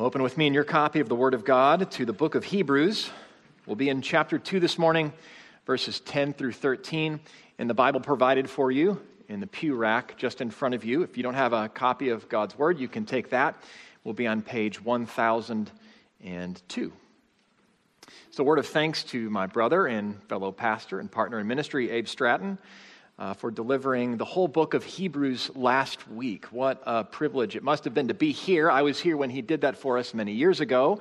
Open with me in your copy of the Word of God to the book of Hebrews. We'll be in chapter 2 this morning, verses 10 through 13, in the Bible provided for you in the pew rack just in front of you. If you don't have a copy of God's Word, you can take that. We'll be on page 1002. So, a word of thanks to my brother and fellow pastor and partner in ministry, Abe Stratton uh, for delivering the whole book of Hebrews last week. What a privilege it must have been to be here. I was here when he did that for us many years ago,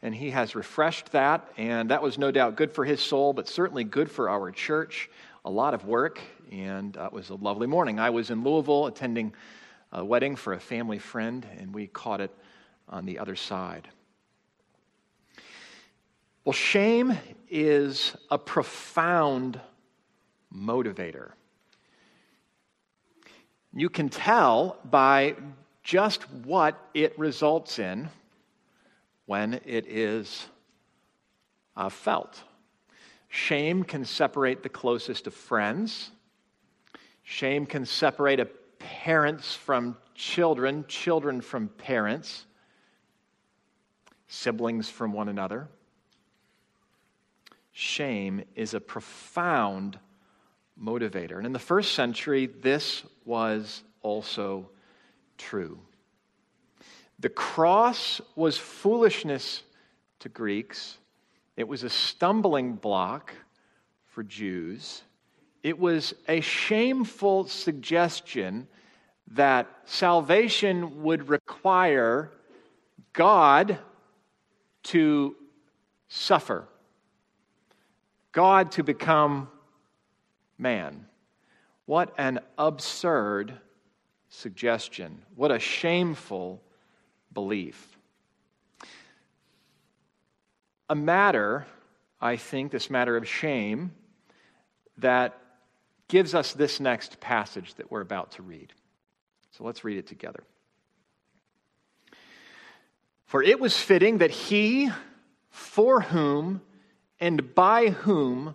and he has refreshed that, and that was no doubt good for his soul, but certainly good for our church. A lot of work, and uh, it was a lovely morning. I was in Louisville attending a wedding for a family friend, and we caught it on the other side. Well, shame is a profound motivator. You can tell by just what it results in when it is uh, felt. Shame can separate the closest of friends. Shame can separate parents from children, children from parents, siblings from one another. Shame is a profound motivator. And in the first century, this was also true. The cross was foolishness to Greeks, it was a stumbling block for Jews. It was a shameful suggestion that salvation would require God to suffer, God to become man. What an absurd suggestion. What a shameful belief. A matter, I think, this matter of shame, that gives us this next passage that we're about to read. So let's read it together. For it was fitting that he, for whom and by whom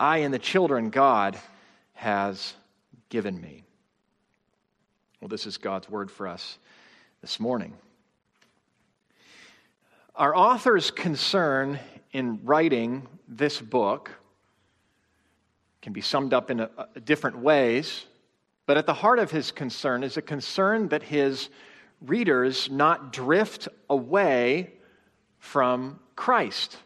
I and the children God has given me. Well, this is God's word for us this morning. Our author's concern in writing this book can be summed up in a, a different ways, but at the heart of his concern is a concern that his readers not drift away from Christ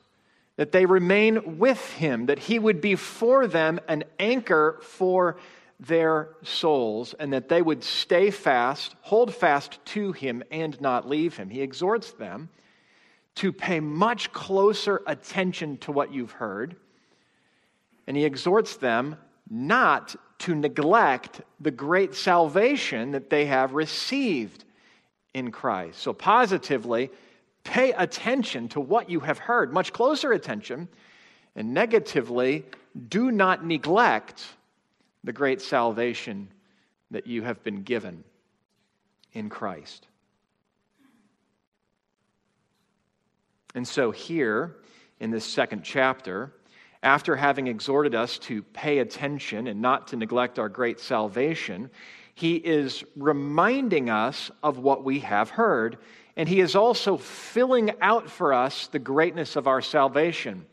that they remain with him, that he would be for them an anchor for their souls, and that they would stay fast, hold fast to him, and not leave him. He exhorts them to pay much closer attention to what you've heard, and he exhorts them not to neglect the great salvation that they have received in Christ. So, positively, Pay attention to what you have heard, much closer attention. And negatively, do not neglect the great salvation that you have been given in Christ. And so, here in this second chapter, after having exhorted us to pay attention and not to neglect our great salvation, he is reminding us of what we have heard and he is also filling out for us the greatness of our salvation.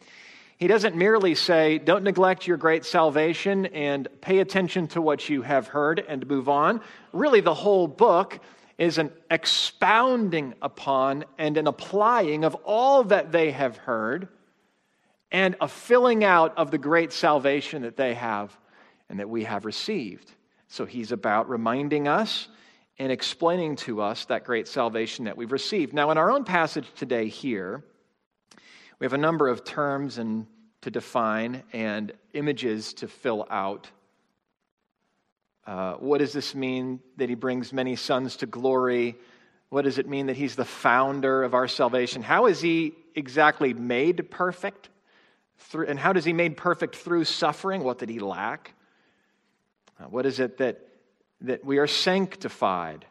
He doesn't merely say, don't neglect your great salvation and pay attention to what you have heard and move on. Really, the whole book is an expounding upon and an applying of all that they have heard and a filling out of the great salvation that they have and that we have received. So he's about reminding us and explaining to us that great salvation that we've received. Now, in our own passage today here, we have a number of terms and to define and images to fill out. Uh, what does this mean that he brings many sons to glory? What does it mean that he's the founder of our salvation? How is he exactly made perfect? Through, and how does he made perfect through suffering? What did he lack? Uh, what is it that, that we are sanctified?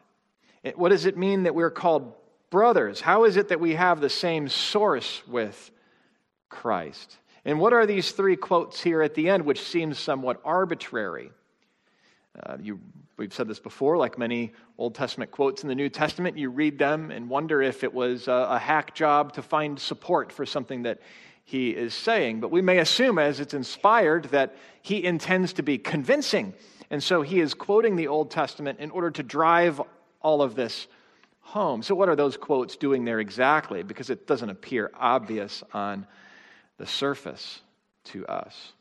What does it mean that we're called brothers? How is it that we have the same source with Christ? And what are these three quotes here at the end, which seems somewhat arbitrary? Uh, you, we've said this before, like many Old Testament quotes in the New Testament, you read them and wonder if it was a, a hack job to find support for something that he is saying. But we may assume, as it's inspired, that he intends to be convincing. And so he is quoting the Old Testament in order to drive all of this home. So, what are those quotes doing there exactly? Because it doesn't appear obvious on the surface to us.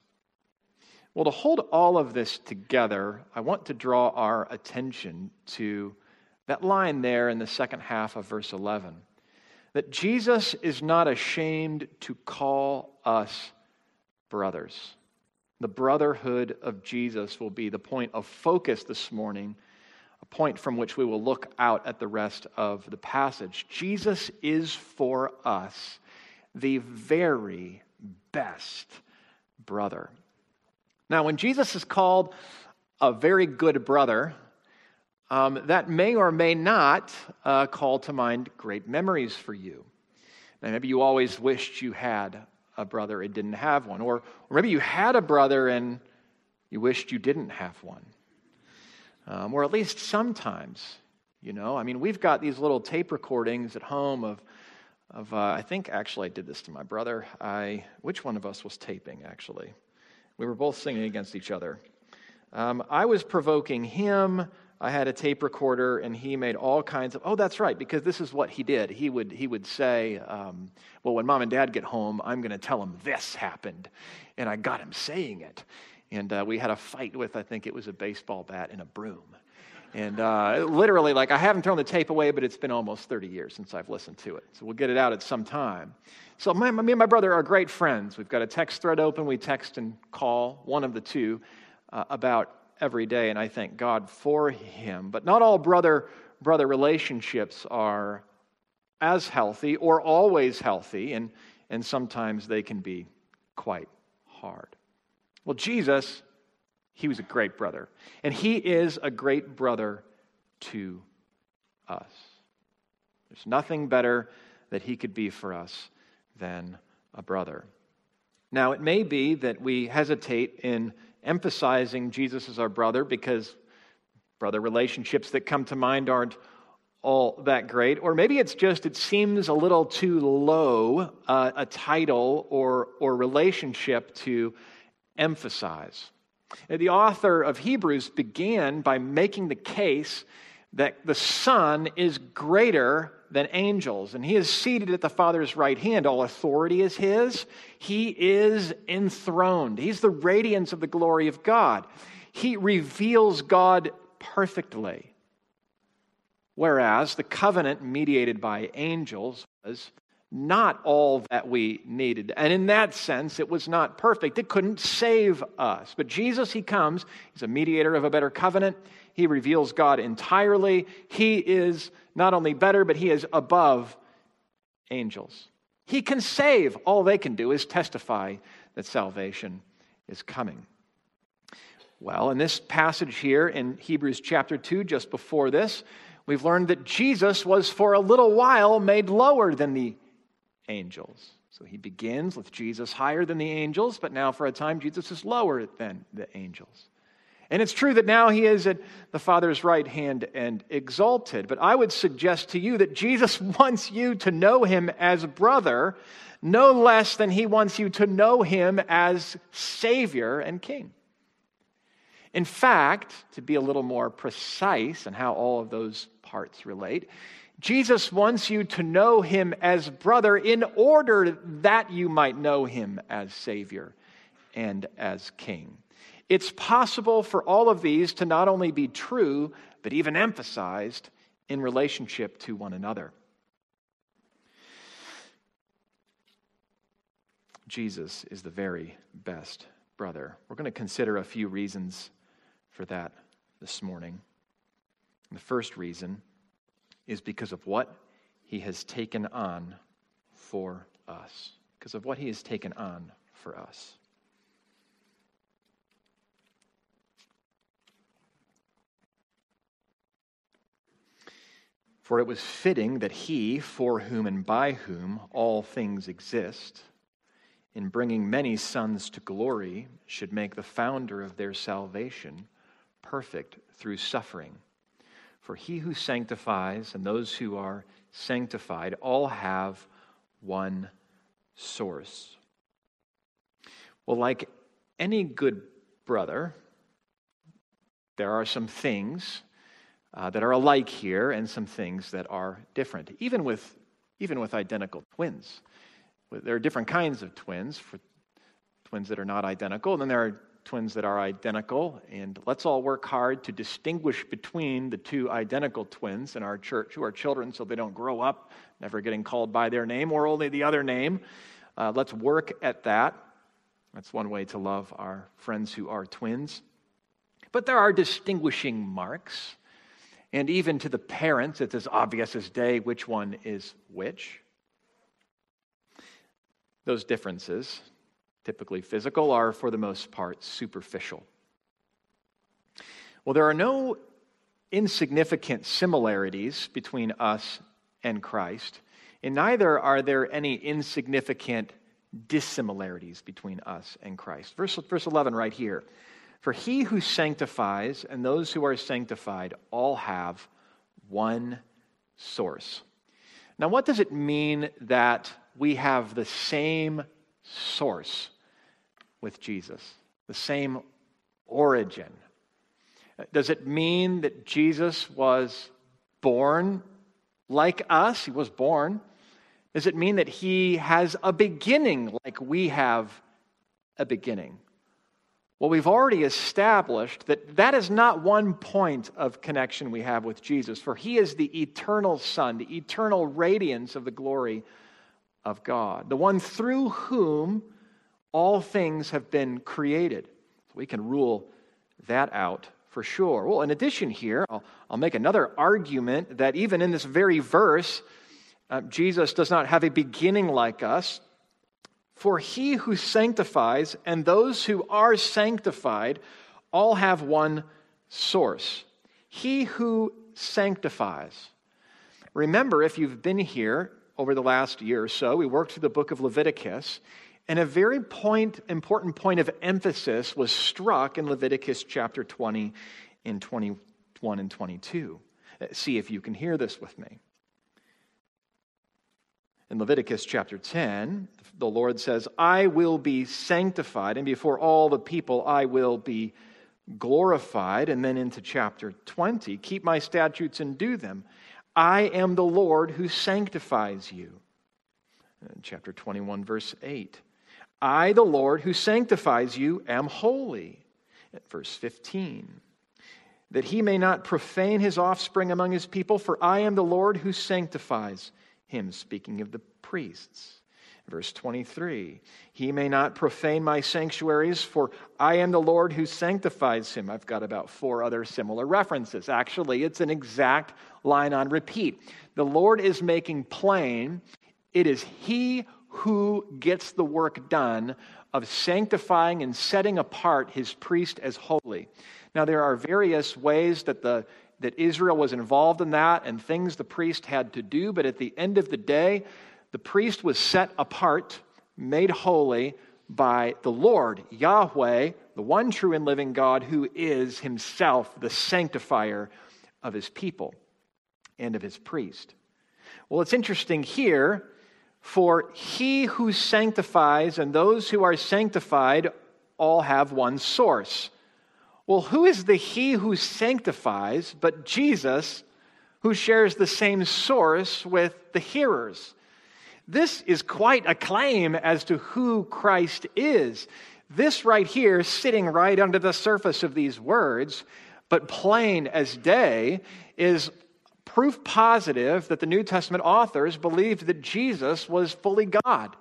Well, to hold all of this together, I want to draw our attention to that line there in the second half of verse 11 that Jesus is not ashamed to call us brothers. The brotherhood of Jesus will be the point of focus this morning, a point from which we will look out at the rest of the passage. Jesus is for us the very best brother. Now, when Jesus is called a very good brother, um, that may or may not uh, call to mind great memories for you. Now, maybe you always wished you had a brother and didn't have one, or, or maybe you had a brother and you wished you didn't have one. Um, or at least sometimes, you know. I mean, we've got these little tape recordings at home of, of uh, I think actually I did this to my brother. I, which one of us was taping, actually? We were both singing against each other. Um, I was provoking him. I had a tape recorder, and he made all kinds of. Oh, that's right, because this is what he did. He would he would say, um, "Well, when mom and dad get home, I'm going to tell them this happened," and I got him saying it. And uh, we had a fight with, I think it was a baseball bat and a broom. And uh, literally, like, I haven't thrown the tape away, but it's been almost 30 years since I've listened to it. So we'll get it out at some time. So, my, me and my brother are great friends. We've got a text thread open. We text and call, one of the two, uh, about every day, and I thank God for him. But not all brother brother relationships are as healthy or always healthy, and, and sometimes they can be quite hard. Well, Jesus, he was a great brother, and he is a great brother to us. There's nothing better that he could be for us than a brother. Now, it may be that we hesitate in emphasizing Jesus as our brother because brother relationships that come to mind aren't all that great. Or maybe it's just, it seems a little too low uh, a title or, or relationship to emphasize. The author of Hebrews began by making the case that the Son is greater than angels, and he is seated at the Father's right hand. All authority is his. He is enthroned. He's the radiance of the glory of God. He reveals God perfectly. Whereas the covenant mediated by angels was not all that we needed. And in that sense, it was not perfect. It couldn't save us. But Jesus, He comes, He's a mediator of a better covenant. He reveals God entirely. He is not only better, but He is above angels. He can save. All they can do is testify that salvation is coming. Well, in this passage here in Hebrews chapter 2, just before this, we've learned that Jesus was for a little while made lower than the angels. So he begins with Jesus higher than the angels, but now for a time, Jesus is lower than the angels. And it's true that now he is at the Father's right hand and exalted. But I would suggest to you that Jesus wants you to know him as brother, no less than he wants you to know him as Savior and King. In fact, to be a little more precise in how all of those parts relate, Jesus wants you to know him as brother in order that you might know him as Savior and as King. It's possible for all of these to not only be true, but even emphasized in relationship to one another. Jesus is the very best brother. We're going to consider a few reasons for that this morning. The first reason is because of what he has taken on for us. Because of what he has taken on for us. For it was fitting that he, for whom and by whom all things exist, in bringing many sons to glory, should make the founder of their salvation perfect through suffering. For he who sanctifies and those who are sanctified all have one source. Well, like any good brother, there are some things uh, that are alike here and some things that are different, even with, even with identical twins. There are different kinds of twins, for twins that are not identical, and then there are twins that are identical. And let's all work hard to distinguish between the two identical twins in our church who are children so they don't grow up never getting called by their name or only the other name. Uh, let's work at that. That's one way to love our friends who are twins. But there are distinguishing marks. And even to the parents, it's as obvious as day which one is which. Those differences, typically physical, are for the most part superficial. Well, there are no insignificant similarities between us and Christ, and neither are there any insignificant dissimilarities between us and Christ. Verse, verse 11, right here. For he who sanctifies and those who are sanctified all have one source. Now, what does it mean that we have the same source with Jesus, the same origin? Does it mean that Jesus was born like us? He was born. Does it mean that he has a beginning like we have a beginning? Well, we've already established that that is not one point of connection we have with Jesus, for he is the eternal Son, the eternal radiance of the glory of God, the one through whom all things have been created. So we can rule that out for sure. Well, in addition, here, I'll, I'll make another argument that even in this very verse, uh, Jesus does not have a beginning like us. For he who sanctifies and those who are sanctified all have one source. He who sanctifies. Remember, if you've been here over the last year or so, we worked through the book of Leviticus, and a very point, important point of emphasis was struck in Leviticus chapter 20 in 21 and 22. Uh, see if you can hear this with me. In Leviticus chapter 10, the Lord says, I will be sanctified, and before all the people I will be glorified. And then into chapter 20, keep my statutes and do them. I am the Lord who sanctifies you. In chapter 21, verse 8, I, the Lord who sanctifies you, am holy. At verse 15, that he may not profane his offspring among his people, for I am the Lord who sanctifies him, speaking of the priests. Verse 23 He may not profane my sanctuaries, for I am the Lord who sanctifies him. I've got about four other similar references. Actually, it's an exact line on repeat. The Lord is making plain it is He who gets the work done of sanctifying and setting apart his priest as holy. Now, there are various ways that the that Israel was involved in that and things the priest had to do, but at the end of the day, the priest was set apart, made holy by the Lord, Yahweh, the one true and living God, who is himself the sanctifier of his people and of his priest. Well, it's interesting here, for he who sanctifies and those who are sanctified all have one source. Well, who is the he who sanctifies but Jesus, who shares the same source with the hearers? This is quite a claim as to who Christ is. This right here, sitting right under the surface of these words, but plain as day, is proof positive that the New Testament authors believed that Jesus was fully God.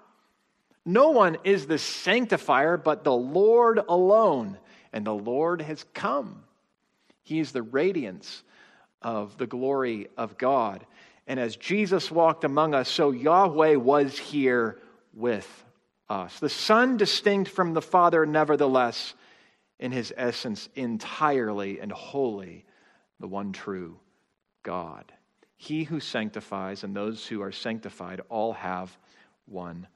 No one is the sanctifier but the Lord alone and the Lord has come. He is the radiance of the glory of God. And as Jesus walked among us, so Yahweh was here with us. The Son, distinct from the Father, nevertheless, in his essence, entirely and wholly the one true God. He who sanctifies and those who are sanctified all have one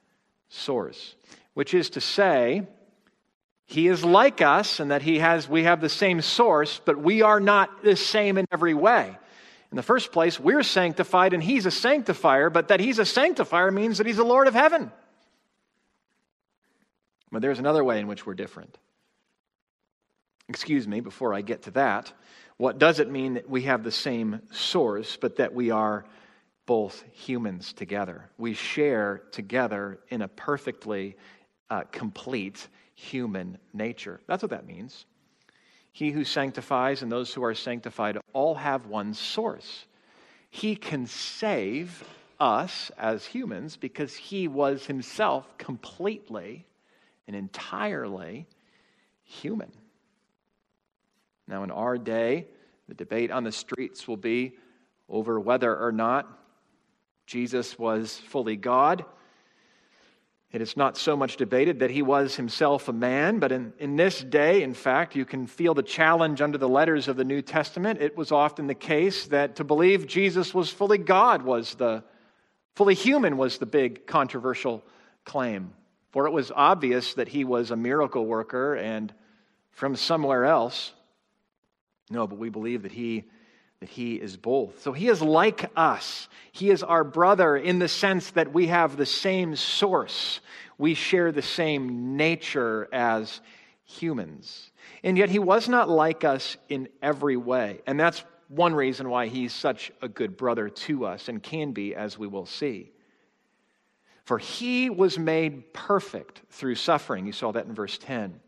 source, which is to say, he is like us and that he has, we have the same source, but we are not the same in every way. In the first place, we're sanctified and he's a sanctifier, but that he's a sanctifier means that he's the Lord of heaven. But there's another way in which we're different. Excuse me, before I get to that, what does it mean that we have the same source, but that we are both humans together? We share together in a perfectly uh, complete human nature. That's what that means. He who sanctifies and those who are sanctified all have one source. He can save us as humans because he was himself completely and entirely human. Now, in our day, the debate on the streets will be over whether or not Jesus was fully God it is not so much debated that he was himself a man, but in, in this day, in fact, you can feel the challenge under the letters of the New Testament. It was often the case that to believe Jesus was fully God was the, fully human was the big controversial claim. For it was obvious that he was a miracle worker and from somewhere else. No, but we believe that he that he is both. So he is like us. He is our brother in the sense that we have the same source. We share the same nature as humans. And yet he was not like us in every way. And that's one reason why he's such a good brother to us and can be, as we will see. For he was made perfect through suffering. You saw that in verse 10.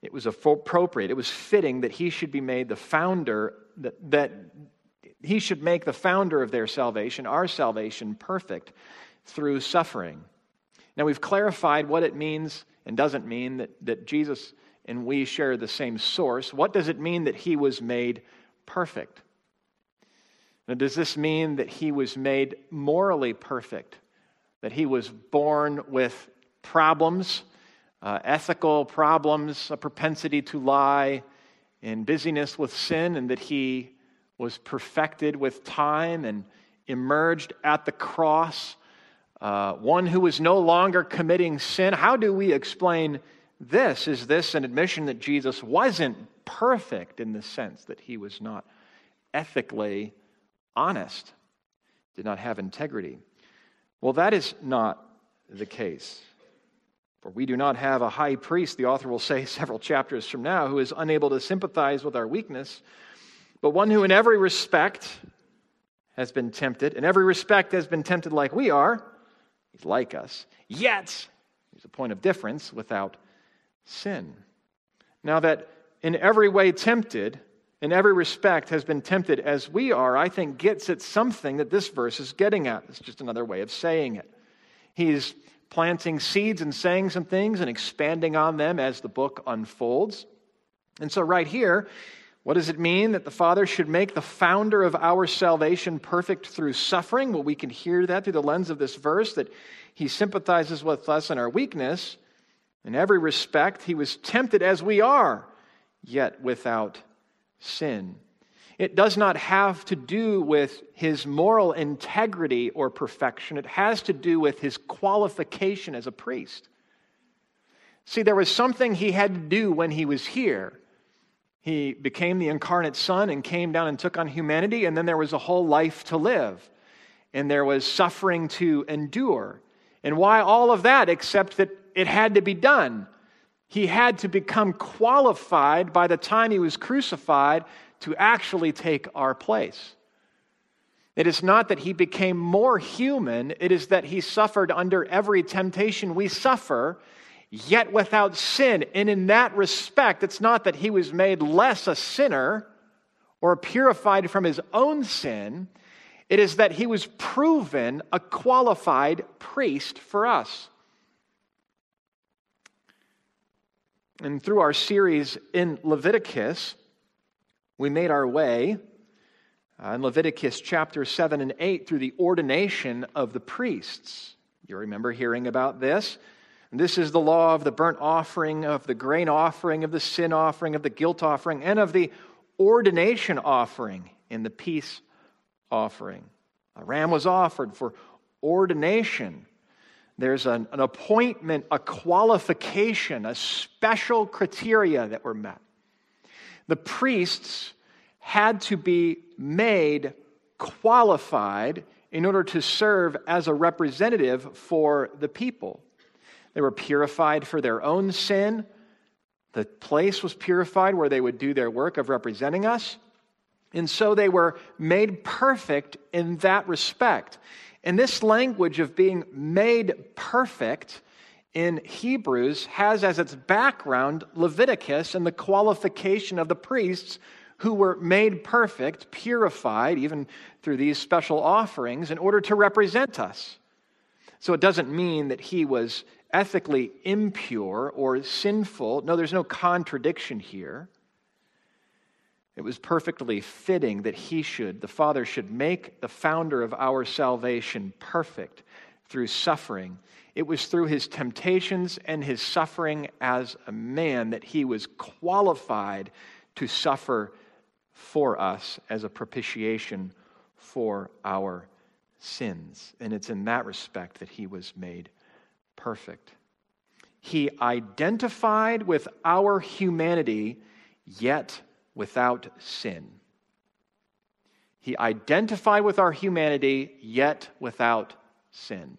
It was appropriate, it was fitting that he should be made the founder that, that he should make the founder of their salvation, our salvation, perfect through suffering. Now, we've clarified what it means and doesn't mean that, that Jesus and we share the same source. What does it mean that he was made perfect? Now, does this mean that he was made morally perfect? That he was born with problems, uh, ethical problems, a propensity to lie, in busyness with sin and that he was perfected with time and emerged at the cross, uh, one who was no longer committing sin. How do we explain this? Is this an admission that Jesus wasn't perfect in the sense that he was not ethically honest, did not have integrity? Well, that is not the case. For we do not have a high priest, the author will say several chapters from now, who is unable to sympathize with our weakness, but one who in every respect has been tempted, in every respect has been tempted like we are. He's like us. Yet, there's a point of difference without sin. Now, that in every way tempted, in every respect has been tempted as we are, I think gets at something that this verse is getting at. It's just another way of saying it. He's planting seeds and saying some things and expanding on them as the book unfolds. And so, right here, what does it mean that the Father should make the founder of our salvation perfect through suffering? Well, we can hear that through the lens of this verse that he sympathizes with us in our weakness. In every respect, he was tempted as we are, yet without sin. It does not have to do with his moral integrity or perfection, it has to do with his qualification as a priest. See, there was something he had to do when he was here. He became the incarnate Son and came down and took on humanity, and then there was a whole life to live, and there was suffering to endure. And why all of that except that it had to be done? He had to become qualified by the time he was crucified to actually take our place. It is not that he became more human, it is that he suffered under every temptation we suffer, yet without sin. And in that respect, it's not that he was made less a sinner or purified from his own sin, it is that he was proven a qualified priest for us. And through our series in Leviticus, we made our way uh, in Leviticus chapter 7 and 8 through the ordination of the priests. You remember hearing about this. this is the law of the burnt offering, of the grain offering, of the sin offering, of the guilt offering, and of the ordination offering in the peace offering. A ram was offered for ordination. There's an, an appointment, a qualification, a special criteria that were met. The priests had to be made qualified in order to serve as a representative for the people. They were purified for their own sin. The place was purified where they would do their work of representing us. And so they were made perfect in that respect. And this language of being made perfect in Hebrews has as its background Leviticus and the qualification of the priests who were made perfect, purified, even through these special offerings, in order to represent us. So it doesn't mean that he was ethically impure or sinful. No, there's no contradiction here. It was perfectly fitting that he should, the Father should make the founder of our salvation perfect through suffering. It was through his temptations and his suffering as a man that he was qualified to suffer for us as a propitiation for our sins. And it's in that respect that he was made perfect. He identified with our humanity, yet without sin. He identified with our humanity, yet without sin.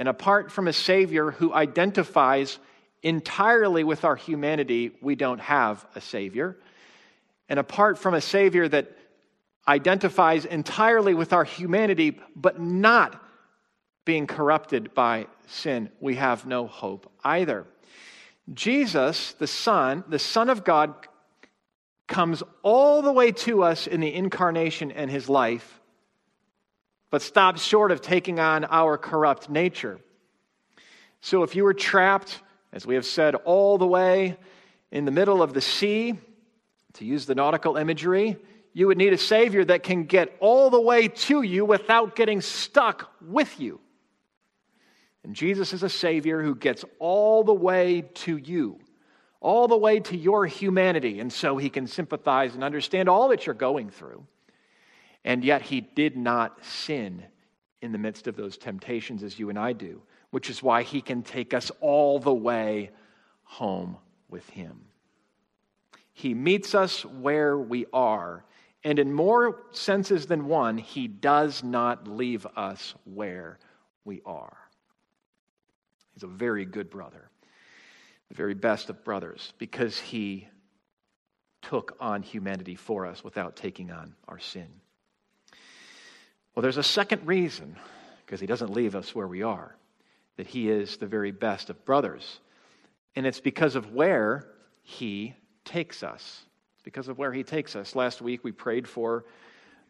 And apart from a Savior who identifies entirely with our humanity, we don't have a Savior. And apart from a Savior that identifies entirely with our humanity, but not being corrupted by sin, we have no hope either. Jesus, the Son, the Son of God, comes all the way to us in the incarnation and his life, but stops short of taking on our corrupt nature. So if you were trapped, as we have said, all the way in the middle of the sea, to use the nautical imagery, you would need a Savior that can get all the way to you without getting stuck with you. And Jesus is a Savior who gets all the way to you, all the way to your humanity. And so he can sympathize and understand all that you're going through. And yet he did not sin in the midst of those temptations as you and I do, which is why he can take us all the way home with him. He meets us where we are. And in more senses than one, He does not leave us where we are. He's a very good brother, the very best of brothers, because He took on humanity for us without taking on our sin. Well, there's a second reason, because He doesn't leave us where we are, that He is the very best of brothers. And it's because of where He takes us. It's because of where He takes us. Last week we prayed for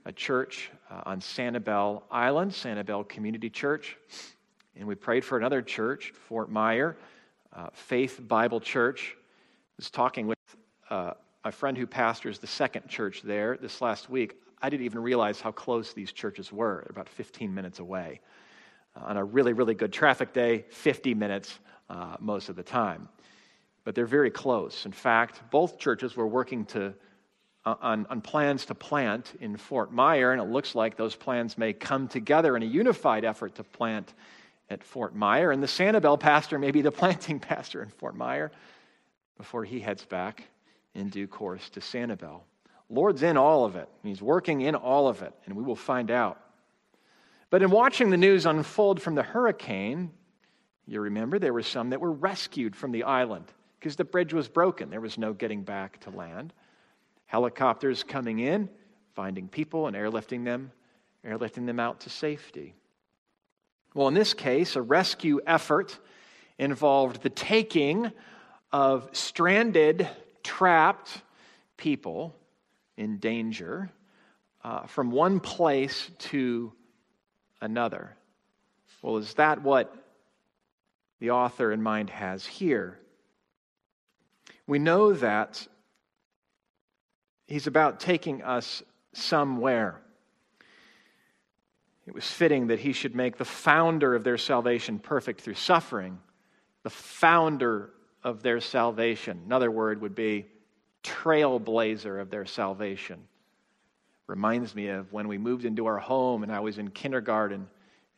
a church uh, on Sanibel Island, Sanibel Community Church. And we prayed for another church, Fort Myer, uh, Faith Bible Church. I was talking with uh, a friend who pastors the second church there this last week. I didn't even realize how close these churches were, about 15 minutes away. Uh, on a really, really good traffic day, 50 minutes uh, most of the time but they're very close. In fact, both churches were working to, uh, on, on plans to plant in Fort Myer, and it looks like those plans may come together in a unified effort to plant at Fort Myer. And the Sanibel pastor may be the planting pastor in Fort Myer before he heads back in due course to Sanibel. Lord's in all of it. He's working in all of it, and we will find out. But in watching the news unfold from the hurricane, you remember there were some that were rescued from the island because the bridge was broken. There was no getting back to land. Helicopters coming in, finding people and airlifting them, airlifting them out to safety. Well, in this case, a rescue effort involved the taking of stranded, trapped people in danger uh, from one place to another. Well, is that what the author in mind has here? we know that he's about taking us somewhere. it was fitting that he should make the founder of their salvation perfect through suffering. The founder of their salvation. Another word would be trailblazer of their salvation. Reminds me of when we moved into our home and I was in kindergarten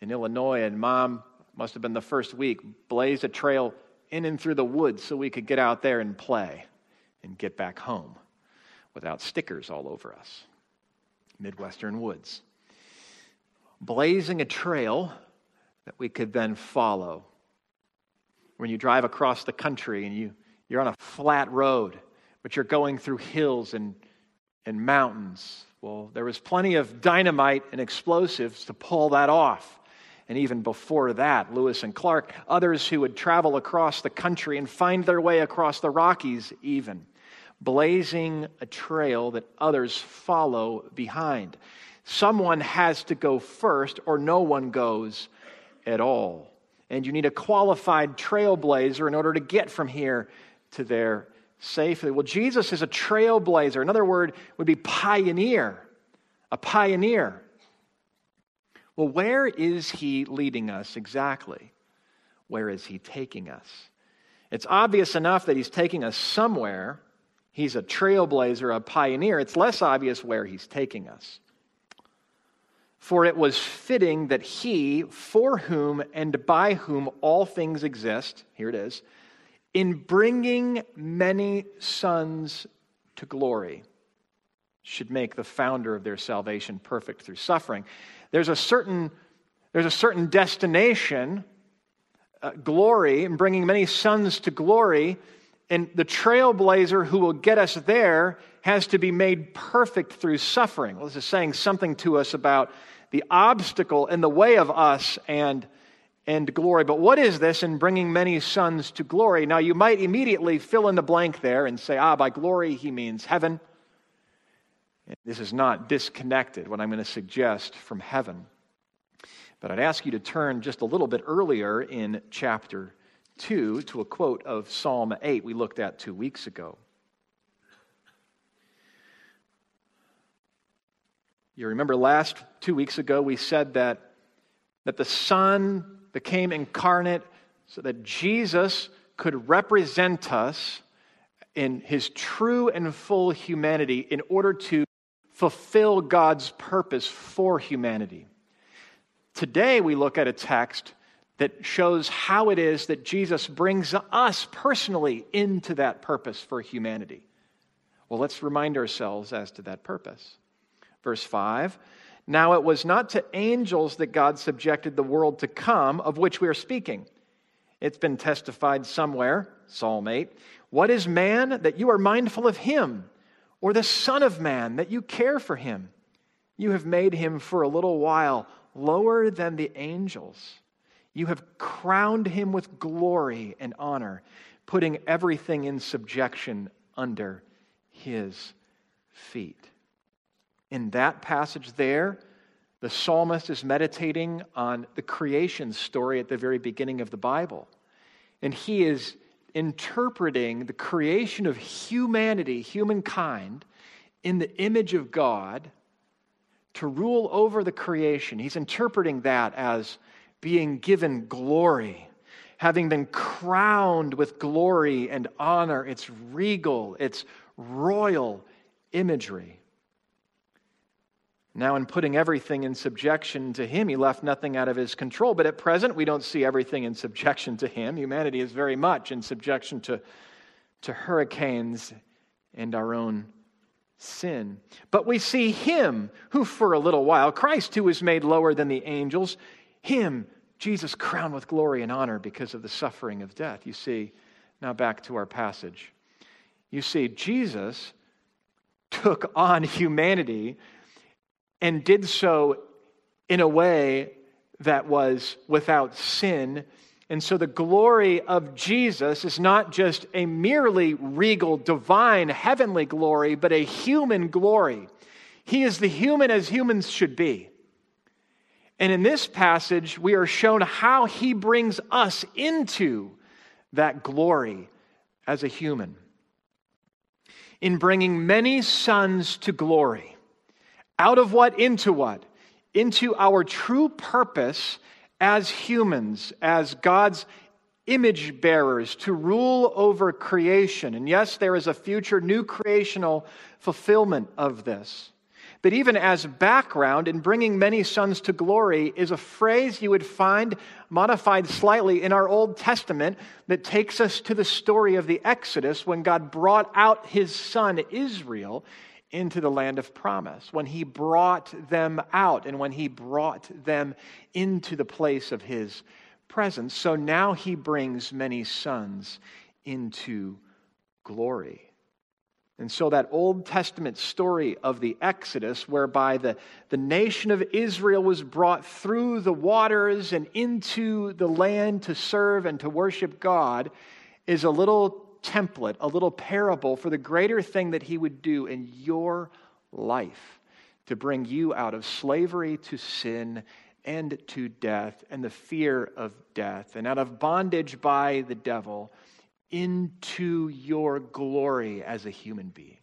in Illinois, and mom must have been the first week, blazed a trail in and through the woods so we could get out there and play and get back home without stickers all over us. Midwestern woods. Blazing a trail that we could then follow. When you drive across the country and you, you're on a flat road, but you're going through hills and, and mountains, well, there was plenty of dynamite and explosives to pull that off and even before that, Lewis and Clark, others who would travel across the country and find their way across the Rockies, even, blazing a trail that others follow behind. Someone has to go first, or no one goes at all. And you need a qualified trailblazer in order to get from here to there safely. Well, Jesus is a trailblazer. Another word would be pioneer, a pioneer. Well, where is he leading us exactly? Where is he taking us? It's obvious enough that he's taking us somewhere. He's a trailblazer, a pioneer. It's less obvious where he's taking us. For it was fitting that he, for whom and by whom all things exist, here it is, in bringing many sons to glory, should make the founder of their salvation perfect through suffering there's a certain, there's a certain destination, uh, glory, and bringing many sons to glory. And the trailblazer who will get us there has to be made perfect through suffering. Well, this is saying something to us about the obstacle in the way of us and, and glory. But what is this in bringing many sons to glory? Now, you might immediately fill in the blank there and say, ah, by glory, he means heaven. This is not disconnected, what I'm going to suggest, from heaven. But I'd ask you to turn just a little bit earlier in chapter 2 to a quote of Psalm 8 we looked at two weeks ago. You remember last two weeks ago we said that, that the Son became incarnate so that Jesus could represent us in his true and full humanity in order to fulfill God's purpose for humanity. Today, we look at a text that shows how it is that Jesus brings us personally into that purpose for humanity. Well, let's remind ourselves as to that purpose. Verse 5 Now it was not to angels that God subjected the world to come, of which we are speaking. It's been testified somewhere, Psalm 8. What is man that you are mindful of him? or the Son of Man, that you care for him. You have made him for a little while lower than the angels. You have crowned him with glory and honor, putting everything in subjection under his feet. In that passage there, the psalmist is meditating on the creation story at the very beginning of the Bible. And he is interpreting the creation of humanity, humankind, in the image of God to rule over the creation. He's interpreting that as being given glory, having been crowned with glory and honor. It's regal, it's royal imagery. Now, in putting everything in subjection to him, he left nothing out of his control. But at present, we don't see everything in subjection to him. Humanity is very much in subjection to, to hurricanes and our own sin. But we see him who, for a little while, Christ, who was made lower than the angels, him, Jesus, crowned with glory and honor because of the suffering of death. You see, now back to our passage. You see, Jesus took on humanity and did so in a way that was without sin. And so the glory of Jesus is not just a merely regal, divine, heavenly glory, but a human glory. He is the human as humans should be. And in this passage, we are shown how he brings us into that glory as a human. In bringing many sons to glory. Out of what into what? into our true purpose as humans, as God's image bearers to rule over creation. And yes, there is a future new creational fulfillment of this. But even as background in bringing many sons to glory is a phrase you would find modified slightly in our Old Testament that takes us to the story of the Exodus when God brought out his son Israel into the land of promise, when he brought them out and when he brought them into the place of his presence. So now he brings many sons into glory. And so, that Old Testament story of the Exodus, whereby the, the nation of Israel was brought through the waters and into the land to serve and to worship God, is a little template, a little parable for the greater thing that He would do in your life to bring you out of slavery to sin and to death and the fear of death, and out of bondage by the devil into your glory as a human being,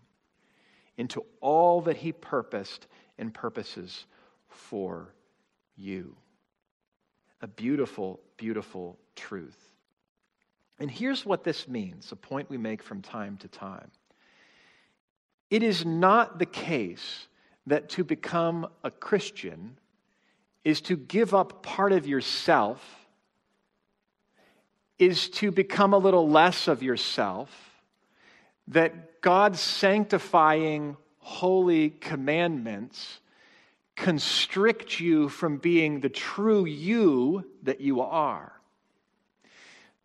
into all that He purposed and purposes for you. A beautiful, beautiful truth. And here's what this means a point we make from time to time. It is not the case that to become a Christian is to give up part of yourself is to become a little less of yourself, that God's sanctifying holy commandments constrict you from being the true you that you are.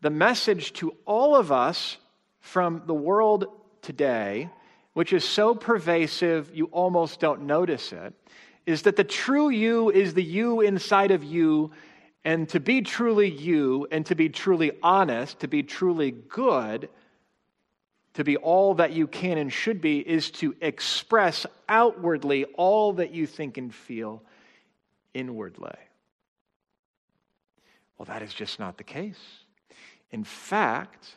The message to all of us from the world today, which is so pervasive you almost don't notice it, is that the true you is the you inside of you and to be truly you and to be truly honest, to be truly good, to be all that you can and should be, is to express outwardly all that you think and feel inwardly. Well, that is just not the case. In fact,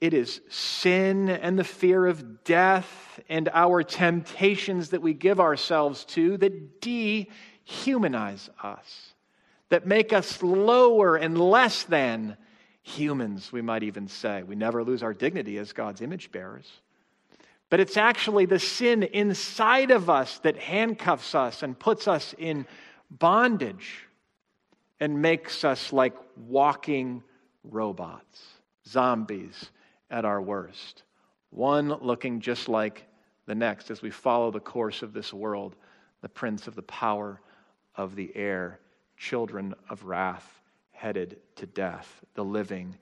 it is sin and the fear of death and our temptations that we give ourselves to that dehumanize us that make us lower and less than humans, we might even say. We never lose our dignity as God's image bearers. But it's actually the sin inside of us that handcuffs us and puts us in bondage and makes us like walking robots, zombies at our worst. One looking just like the next as we follow the course of this world, the prince of the power of the air children of wrath headed to death, the living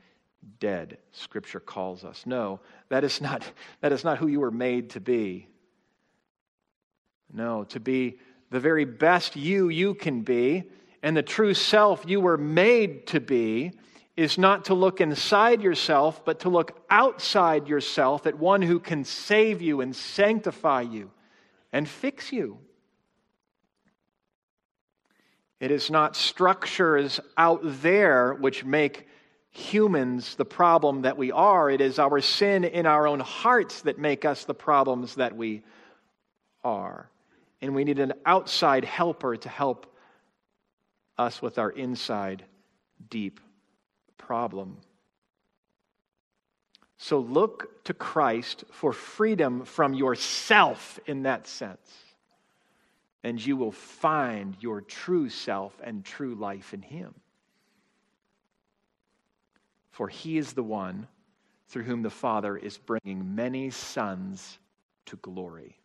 dead, Scripture calls us. No, that is not, that is not who you were made to be. No, to be the very best you you can be, and the true self you were made to be, is not to look inside yourself, but to look outside yourself at one who can save you and sanctify you and fix you. It is not structures out there which make humans the problem that we are. It is our sin in our own hearts that make us the problems that we are. And we need an outside helper to help us with our inside deep problem. So look to Christ for freedom from yourself in that sense and you will find your true self and true life in Him. For He is the one through whom the Father is bringing many sons to glory.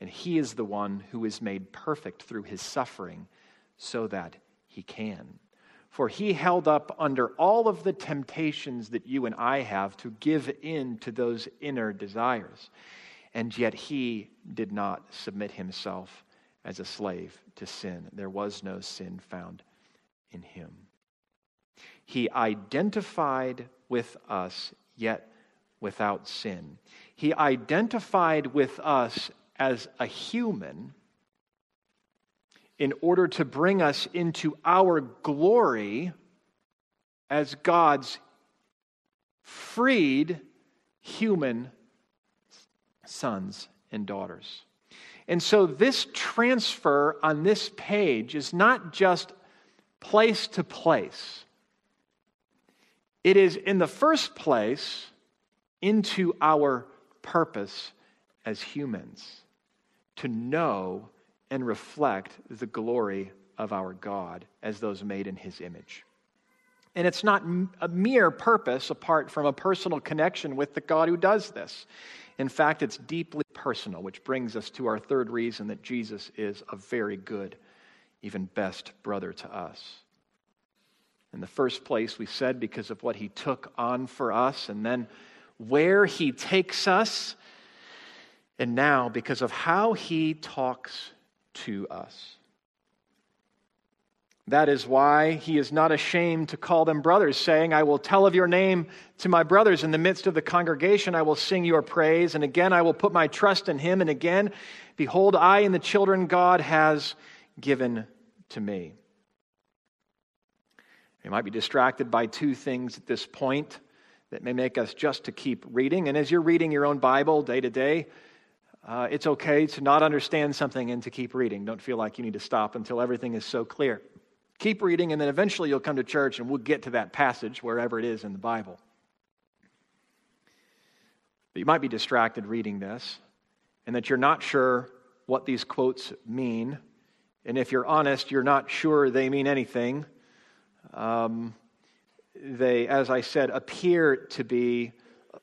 And He is the one who is made perfect through His suffering so that He can. For He held up under all of the temptations that you and I have to give in to those inner desires and yet he did not submit himself as a slave to sin. There was no sin found in him. He identified with us, yet without sin. He identified with us as a human in order to bring us into our glory as God's freed human sons and daughters. And so this transfer on this page is not just place to place, it is in the first place into our purpose as humans to know and reflect the glory of our God as those made in his image. And it's not a mere purpose apart from a personal connection with the God who does this. In fact, it's deeply personal, which brings us to our third reason that Jesus is a very good, even best brother to us. In the first place, we said because of what he took on for us, and then where he takes us, and now because of how he talks to us. That is why he is not ashamed to call them brothers, saying, I will tell of your name to my brothers. In the midst of the congregation, I will sing your praise. And again, I will put my trust in him. And again, behold, I and the children God has given to me. You might be distracted by two things at this point that may make us just to keep reading. And as you're reading your own Bible day to day, uh, it's okay to not understand something and to keep reading. Don't feel like you need to stop until everything is so clear. Keep reading, and then eventually you'll come to church and we'll get to that passage wherever it is in the Bible. But you might be distracted reading this, and that you're not sure what these quotes mean. And if you're honest, you're not sure they mean anything. Um, they, as I said, appear to be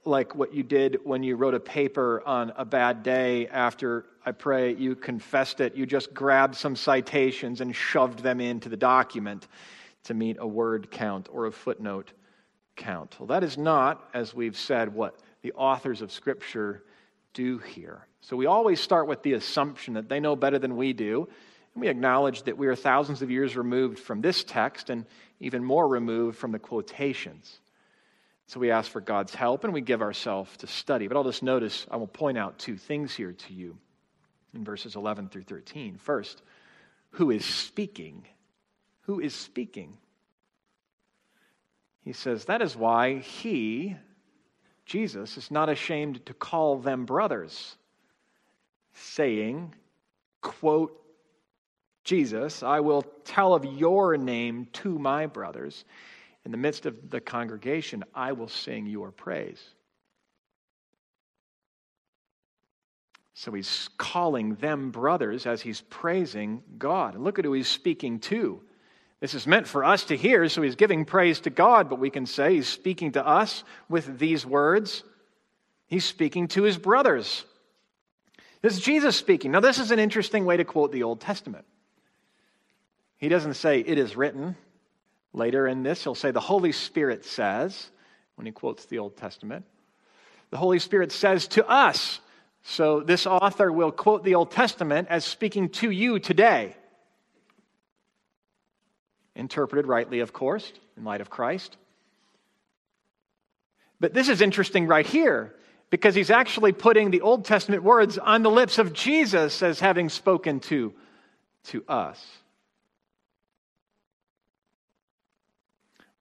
like what you did when you wrote a paper on a bad day after I pray you confessed it. You just grabbed some citations and shoved them into the document to meet a word count or a footnote count. Well, that is not, as we've said, what the authors of Scripture do here. So we always start with the assumption that they know better than we do. And we acknowledge that we are thousands of years removed from this text and even more removed from the quotations. So we ask for God's help and we give ourselves to study. But I'll just notice, I will point out two things here to you in verses 11 through 13. First, who is speaking? Who is speaking? He says, That is why he, Jesus, is not ashamed to call them brothers, saying, quote, Jesus, I will tell of your name to my brothers. In the midst of the congregation, I will sing your praise. So he's calling them brothers as he's praising God. And look at who he's speaking to. This is meant for us to hear, so he's giving praise to God, but we can say he's speaking to us with these words. He's speaking to his brothers. This is Jesus speaking. Now, this is an interesting way to quote the Old Testament. He doesn't say, It is written. Later in this, he'll say, The Holy Spirit says, when he quotes the Old Testament. The Holy Spirit says to us. So this author will quote the Old Testament as speaking to you today. Interpreted rightly, of course, in light of Christ. But this is interesting right here because he's actually putting the Old Testament words on the lips of Jesus as having spoken to, to us.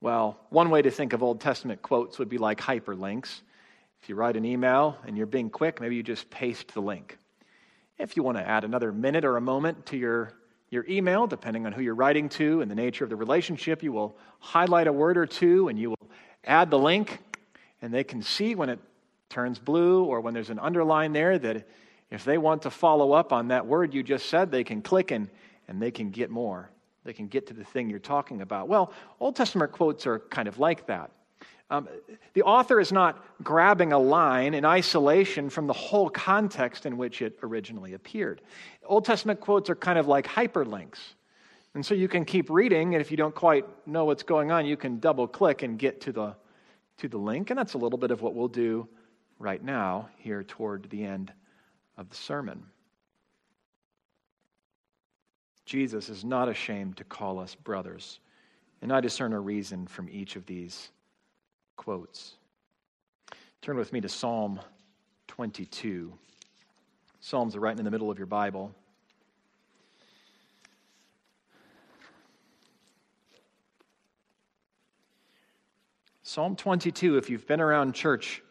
Well, one way to think of Old Testament quotes would be like hyperlinks. If you write an email and you're being quick, maybe you just paste the link. If you want to add another minute or a moment to your, your email, depending on who you're writing to and the nature of the relationship, you will highlight a word or two and you will add the link, and they can see when it turns blue or when there's an underline there that if they want to follow up on that word you just said, they can click and, and they can get more. They can get to the thing you're talking about. Well, Old Testament quotes are kind of like that. Um, the author is not grabbing a line in isolation from the whole context in which it originally appeared. Old Testament quotes are kind of like hyperlinks. And so you can keep reading, and if you don't quite know what's going on, you can double click and get to the, to the link. And that's a little bit of what we'll do right now, here toward the end of the sermon. Jesus is not ashamed to call us brothers. And I discern a reason from each of these quotes. Turn with me to Psalm 22. Psalms are right in the middle of your Bible. Psalm 22, if you've been around church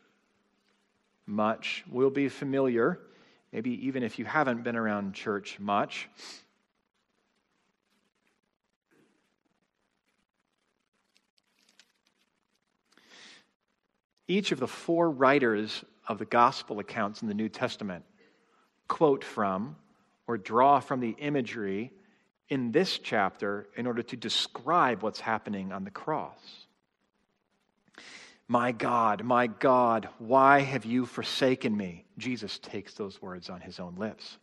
much, will be familiar maybe even if you haven't been around church much. Each of the four writers of the gospel accounts in the New Testament quote from or draw from the imagery in this chapter in order to describe what's happening on the cross. My God, my God, why have you forsaken me? Jesus takes those words on his own lips.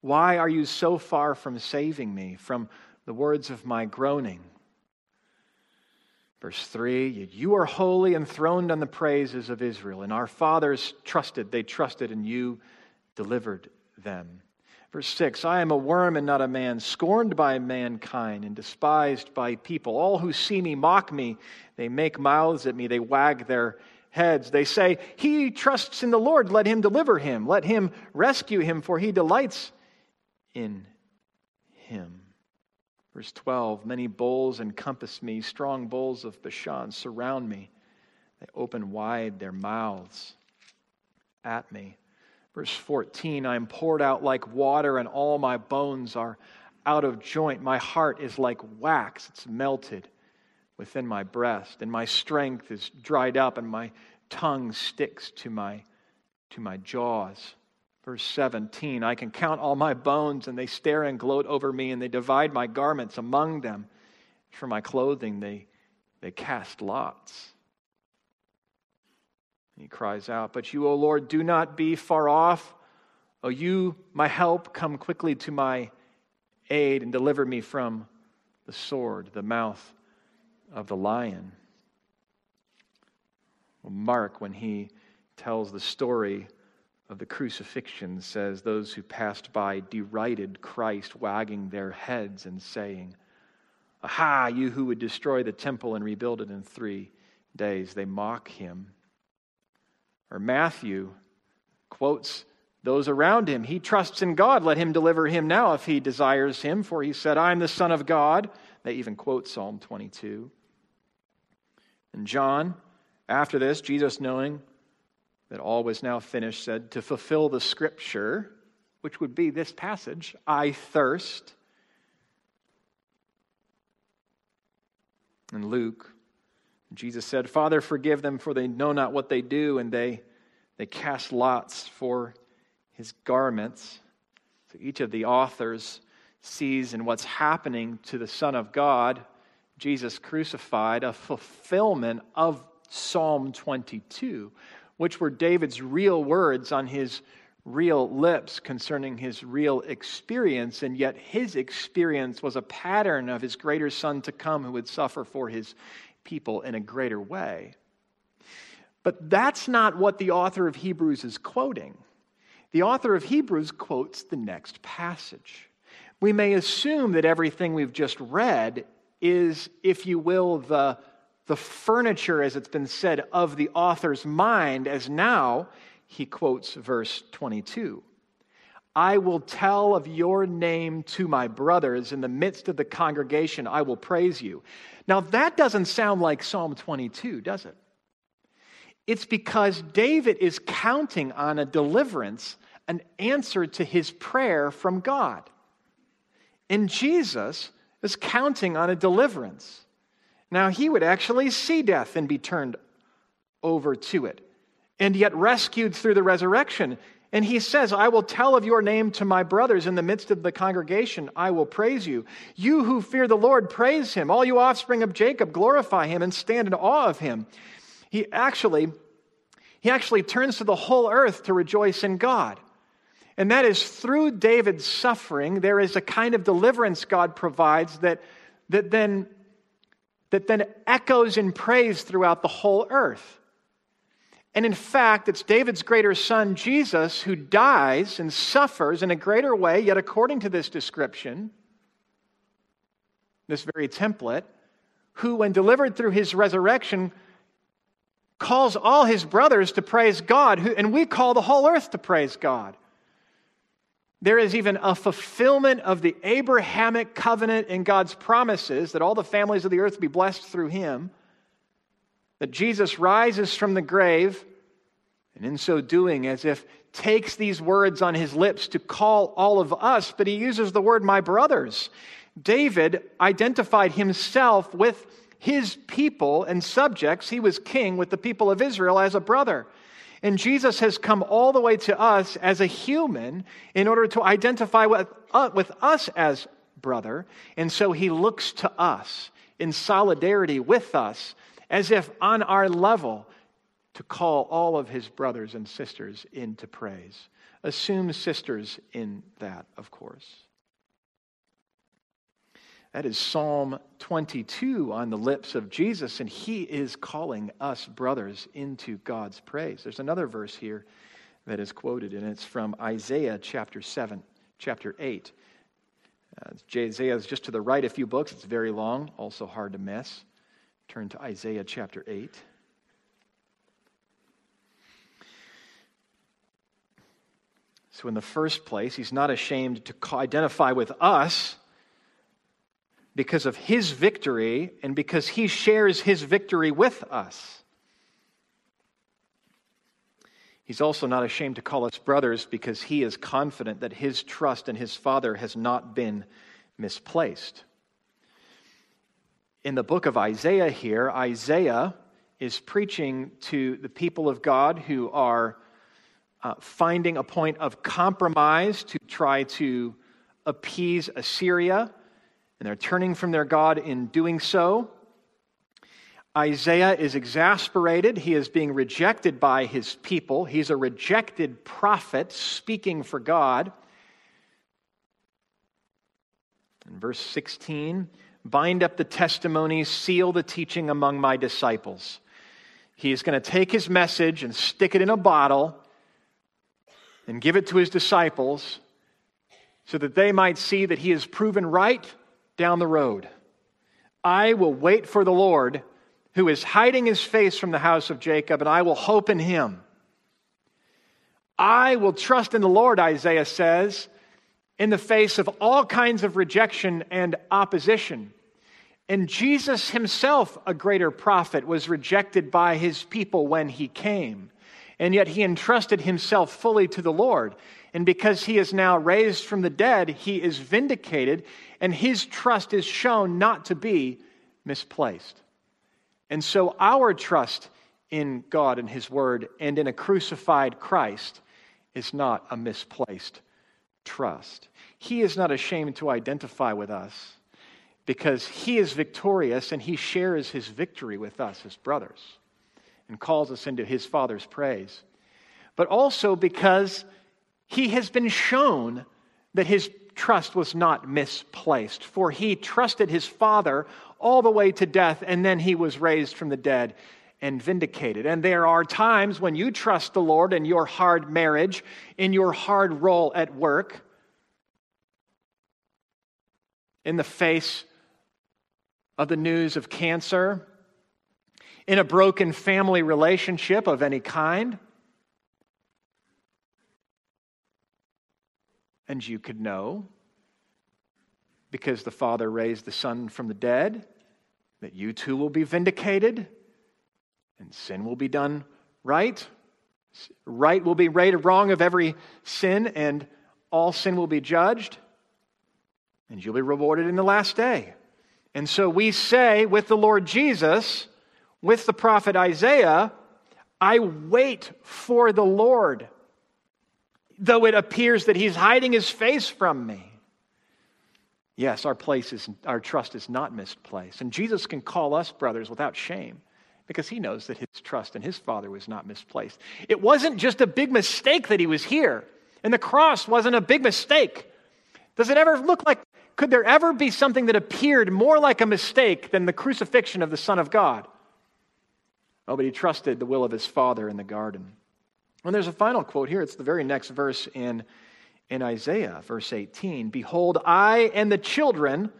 Why are you so far from saving me, from the words of my groaning? Verse 3 You are holy, enthroned on the praises of Israel, and our fathers trusted, they trusted, and you delivered them. Verse 6 I am a worm and not a man, scorned by mankind and despised by people. All who see me mock me. They make mouths at me, they wag their heads. They say, He trusts in the Lord, let him deliver him, let him rescue him, for he delights in him. Verse 12 Many bulls encompass me, strong bulls of Bashan surround me. They open wide their mouths at me. Verse 14 I am poured out like water, and all my bones are out of joint. My heart is like wax, it's melted within my breast, and my strength is dried up, and my tongue sticks to my, to my jaws. Verse 17 I can count all my bones, and they stare and gloat over me, and they divide my garments among them. For my clothing, they, they cast lots. He cries out, But you, O Lord, do not be far off. O you, my help, come quickly to my aid and deliver me from the sword, the mouth of the lion. Mark, when he tells the story of the crucifixion says, Those who passed by derided Christ, wagging their heads and saying, Aha, you who would destroy the temple and rebuild it in three days. They mock him. Or Matthew quotes those around him. He trusts in God. Let him deliver him now if he desires him, for he said, I am the Son of God. They even quote Psalm 22. And John, after this, Jesus knowing that all was now finished, said, To fulfill the scripture, which would be this passage, I thirst. And Luke, Jesus said, Father, forgive them, for they know not what they do. And they, they cast lots for his garments. So each of the authors sees in what's happening to the Son of God, Jesus crucified, a fulfillment of Psalm 22, which were David's real words on his real lips concerning his real experience, and yet his experience was a pattern of his greater son to come who would suffer for his people in a greater way. But that's not what the author of Hebrews is quoting. The author of Hebrews quotes the next passage. We may assume that everything we've just read is, if you will, the the furniture, as it's been said, of the author's mind, as now he quotes verse 22. I will tell of your name to my brothers. In the midst of the congregation, I will praise you. Now, that doesn't sound like Psalm 22, does it? It's because David is counting on a deliverance, an answer to his prayer from God. And Jesus is counting on a deliverance. Now, he would actually see death and be turned over to it, and yet rescued through the resurrection. And he says, I will tell of your name to my brothers in the midst of the congregation. I will praise you. You who fear the Lord, praise him. All you offspring of Jacob, glorify him and stand in awe of him. He actually, he actually turns to the whole earth to rejoice in God. And that is through David's suffering, there is a kind of deliverance God provides that, that then that then echoes in praise throughout the whole earth. And in fact, it's David's greater son, Jesus, who dies and suffers in a greater way, yet according to this description, this very template, who, when delivered through his resurrection, calls all his brothers to praise God, and we call the whole earth to praise God. There is even a fulfillment of the Abrahamic covenant in God's promises that all the families of the earth be blessed through him. That Jesus rises from the grave And in so doing, as if takes these words on his lips to call all of us, but he uses the word my brothers. David identified himself with his people and subjects. He was king with the people of Israel as a brother. And Jesus has come all the way to us as a human in order to identify with, uh, with us as brother. And so he looks to us in solidarity with us as if on our level to call all of his brothers and sisters into praise. Assume sisters in that, of course. That is Psalm 22 on the lips of Jesus, and he is calling us brothers into God's praise. There's another verse here that is quoted, and it's from Isaiah chapter 7, chapter 8. Uh, Isaiah is just to the right a few books. It's very long, also hard to miss. Turn to Isaiah chapter 8. So, in the first place, he's not ashamed to identify with us because of his victory and because he shares his victory with us. He's also not ashamed to call us brothers because he is confident that his trust in his Father has not been misplaced. In the book of Isaiah, here, Isaiah is preaching to the people of God who are uh, finding a point of compromise to try to appease Assyria and they're turning from their God in doing so. Isaiah is exasperated. He is being rejected by his people. He's a rejected prophet speaking for God. In verse 16, bind up the testimonies, seal the teaching among my disciples. He is going to take his message and stick it in a bottle and give it to his disciples so that they might see that he is proven right down the road. I will wait for the Lord who is hiding his face from the house of Jacob, and I will hope in him. I will trust in the Lord, Isaiah says, in the face of all kinds of rejection and opposition. And Jesus himself, a greater prophet, was rejected by his people when he came. And yet he entrusted himself fully to the Lord. And because he is now raised from the dead, he is vindicated and his trust is shown not to be misplaced. And so our trust in God and his word and in a crucified Christ is not a misplaced trust. He is not ashamed to identify with us because he is victorious and he shares his victory with us as brothers and calls us into his Father's praise. But also because he has been shown that his trust was not misplaced, for he trusted his Father all the way to death, and then he was raised from the dead and vindicated. And there are times when you trust the Lord in your hard marriage, in your hard role at work, in the face of the news of cancer, in a broken family relationship of any kind. And you could know, because the Father raised the Son from the dead, that you too will be vindicated and sin will be done right. Right will be rated wrong of every sin, and all sin will be judged, and you'll be rewarded in the last day. And so we say with the Lord Jesus, with the prophet Isaiah, I wait for the Lord though it appears that he's hiding his face from me. Yes, our place is our trust is not misplaced. And Jesus can call us brothers without shame because he knows that his trust in his Father was not misplaced. It wasn't just a big mistake that he was here, and the cross wasn't a big mistake. Does it ever look like, could there ever be something that appeared more like a mistake than the crucifixion of the Son of God? Oh, but he trusted the will of his Father in the garden. And there's a final quote here. It's the very next verse in, in Isaiah, verse 18. Behold, I and the children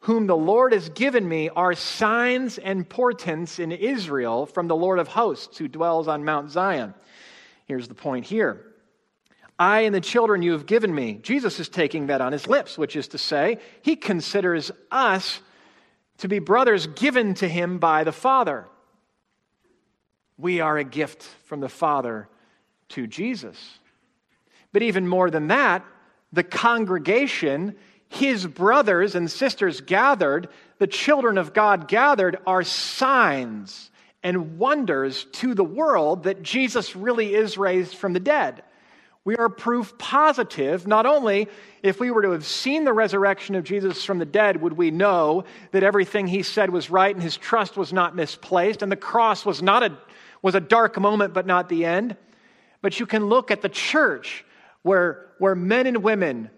whom the Lord has given me are signs and portents in Israel from the Lord of hosts who dwells on Mount Zion. Here's the point here. I and the children you have given me. Jesus is taking that on his lips, which is to say, he considers us to be brothers given to him by the Father. We are a gift from the Father to Jesus. But even more than that, the congregation, his brothers and sisters gathered, the children of God gathered, are signs and wonders to the world that Jesus really is raised from the dead. We are proof positive. Not only if we were to have seen the resurrection of Jesus from the dead, would we know that everything he said was right and his trust was not misplaced and the cross was not a, was a dark moment but not the end. But you can look at the church where, where men and women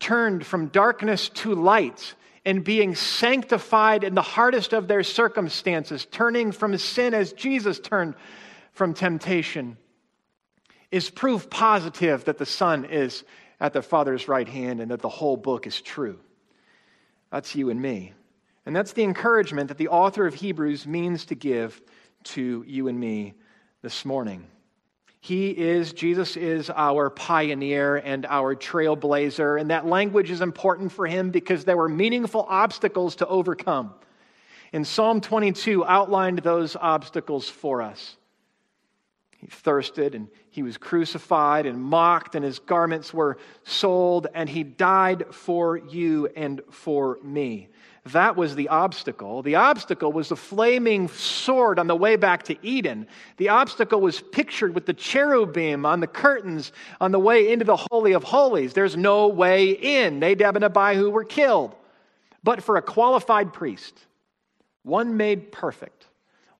turned from darkness to light and being sanctified in the hardest of their circumstances, turning from sin as Jesus turned from temptation, is proof positive that the Son is at the Father's right hand and that the whole book is true. That's you and me. And that's the encouragement that the author of Hebrews means to give to you and me this morning. He is, Jesus is our pioneer and our trailblazer. And that language is important for him because there were meaningful obstacles to overcome. And Psalm 22 outlined those obstacles for us. He thirsted and he was crucified and mocked, and his garments were sold, and he died for you and for me. That was the obstacle. The obstacle was the flaming sword on the way back to Eden. The obstacle was pictured with the cherubim on the curtains on the way into the Holy of Holies. There's no way in. Nadab and Abihu were killed. But for a qualified priest, one made perfect,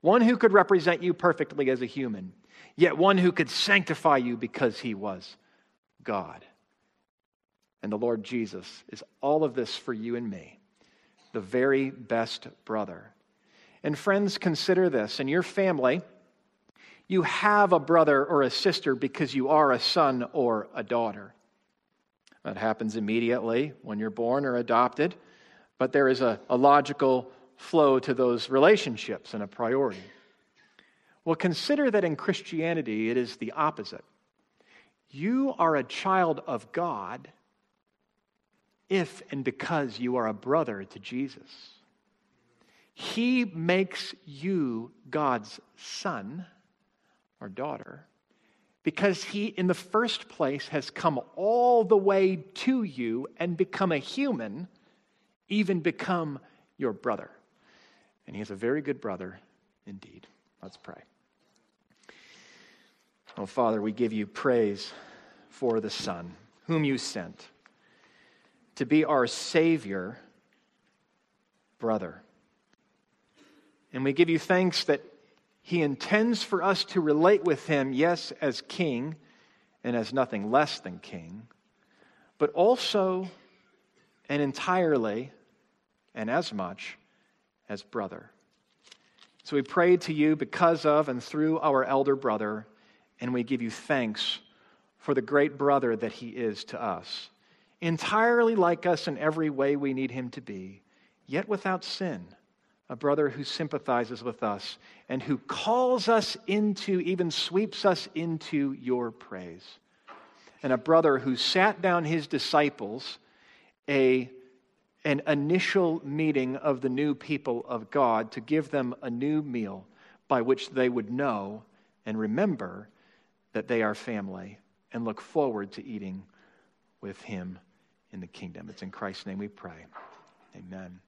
one who could represent you perfectly as a human, yet one who could sanctify you because he was God. And the Lord Jesus is all of this for you and me the very best brother. And friends, consider this in your family, you have a brother or a sister because you are a son or a daughter. That happens immediately when you're born or adopted, but there is a, a logical flow to those relationships and a priority. Well, consider that in Christianity it is the opposite. You are a child of God if and because you are a brother to Jesus. He makes you God's son or daughter because he, in the first place, has come all the way to you and become a human, even become your brother. And he is a very good brother indeed. Let's pray. Oh, Father, we give you praise for the Son, whom you sent to be our Savior brother. And we give you thanks that He intends for us to relate with Him, yes, as King and as nothing less than King, but also and entirely and as much as brother. So we pray to you because of and through our elder brother, and we give you thanks for the great brother that he is to us entirely like us in every way we need him to be, yet without sin. A brother who sympathizes with us and who calls us into, even sweeps us into your praise. And a brother who sat down his disciples, a, an initial meeting of the new people of God to give them a new meal by which they would know and remember that they are family and look forward to eating with him in the kingdom. It's in Christ's name we pray. Amen.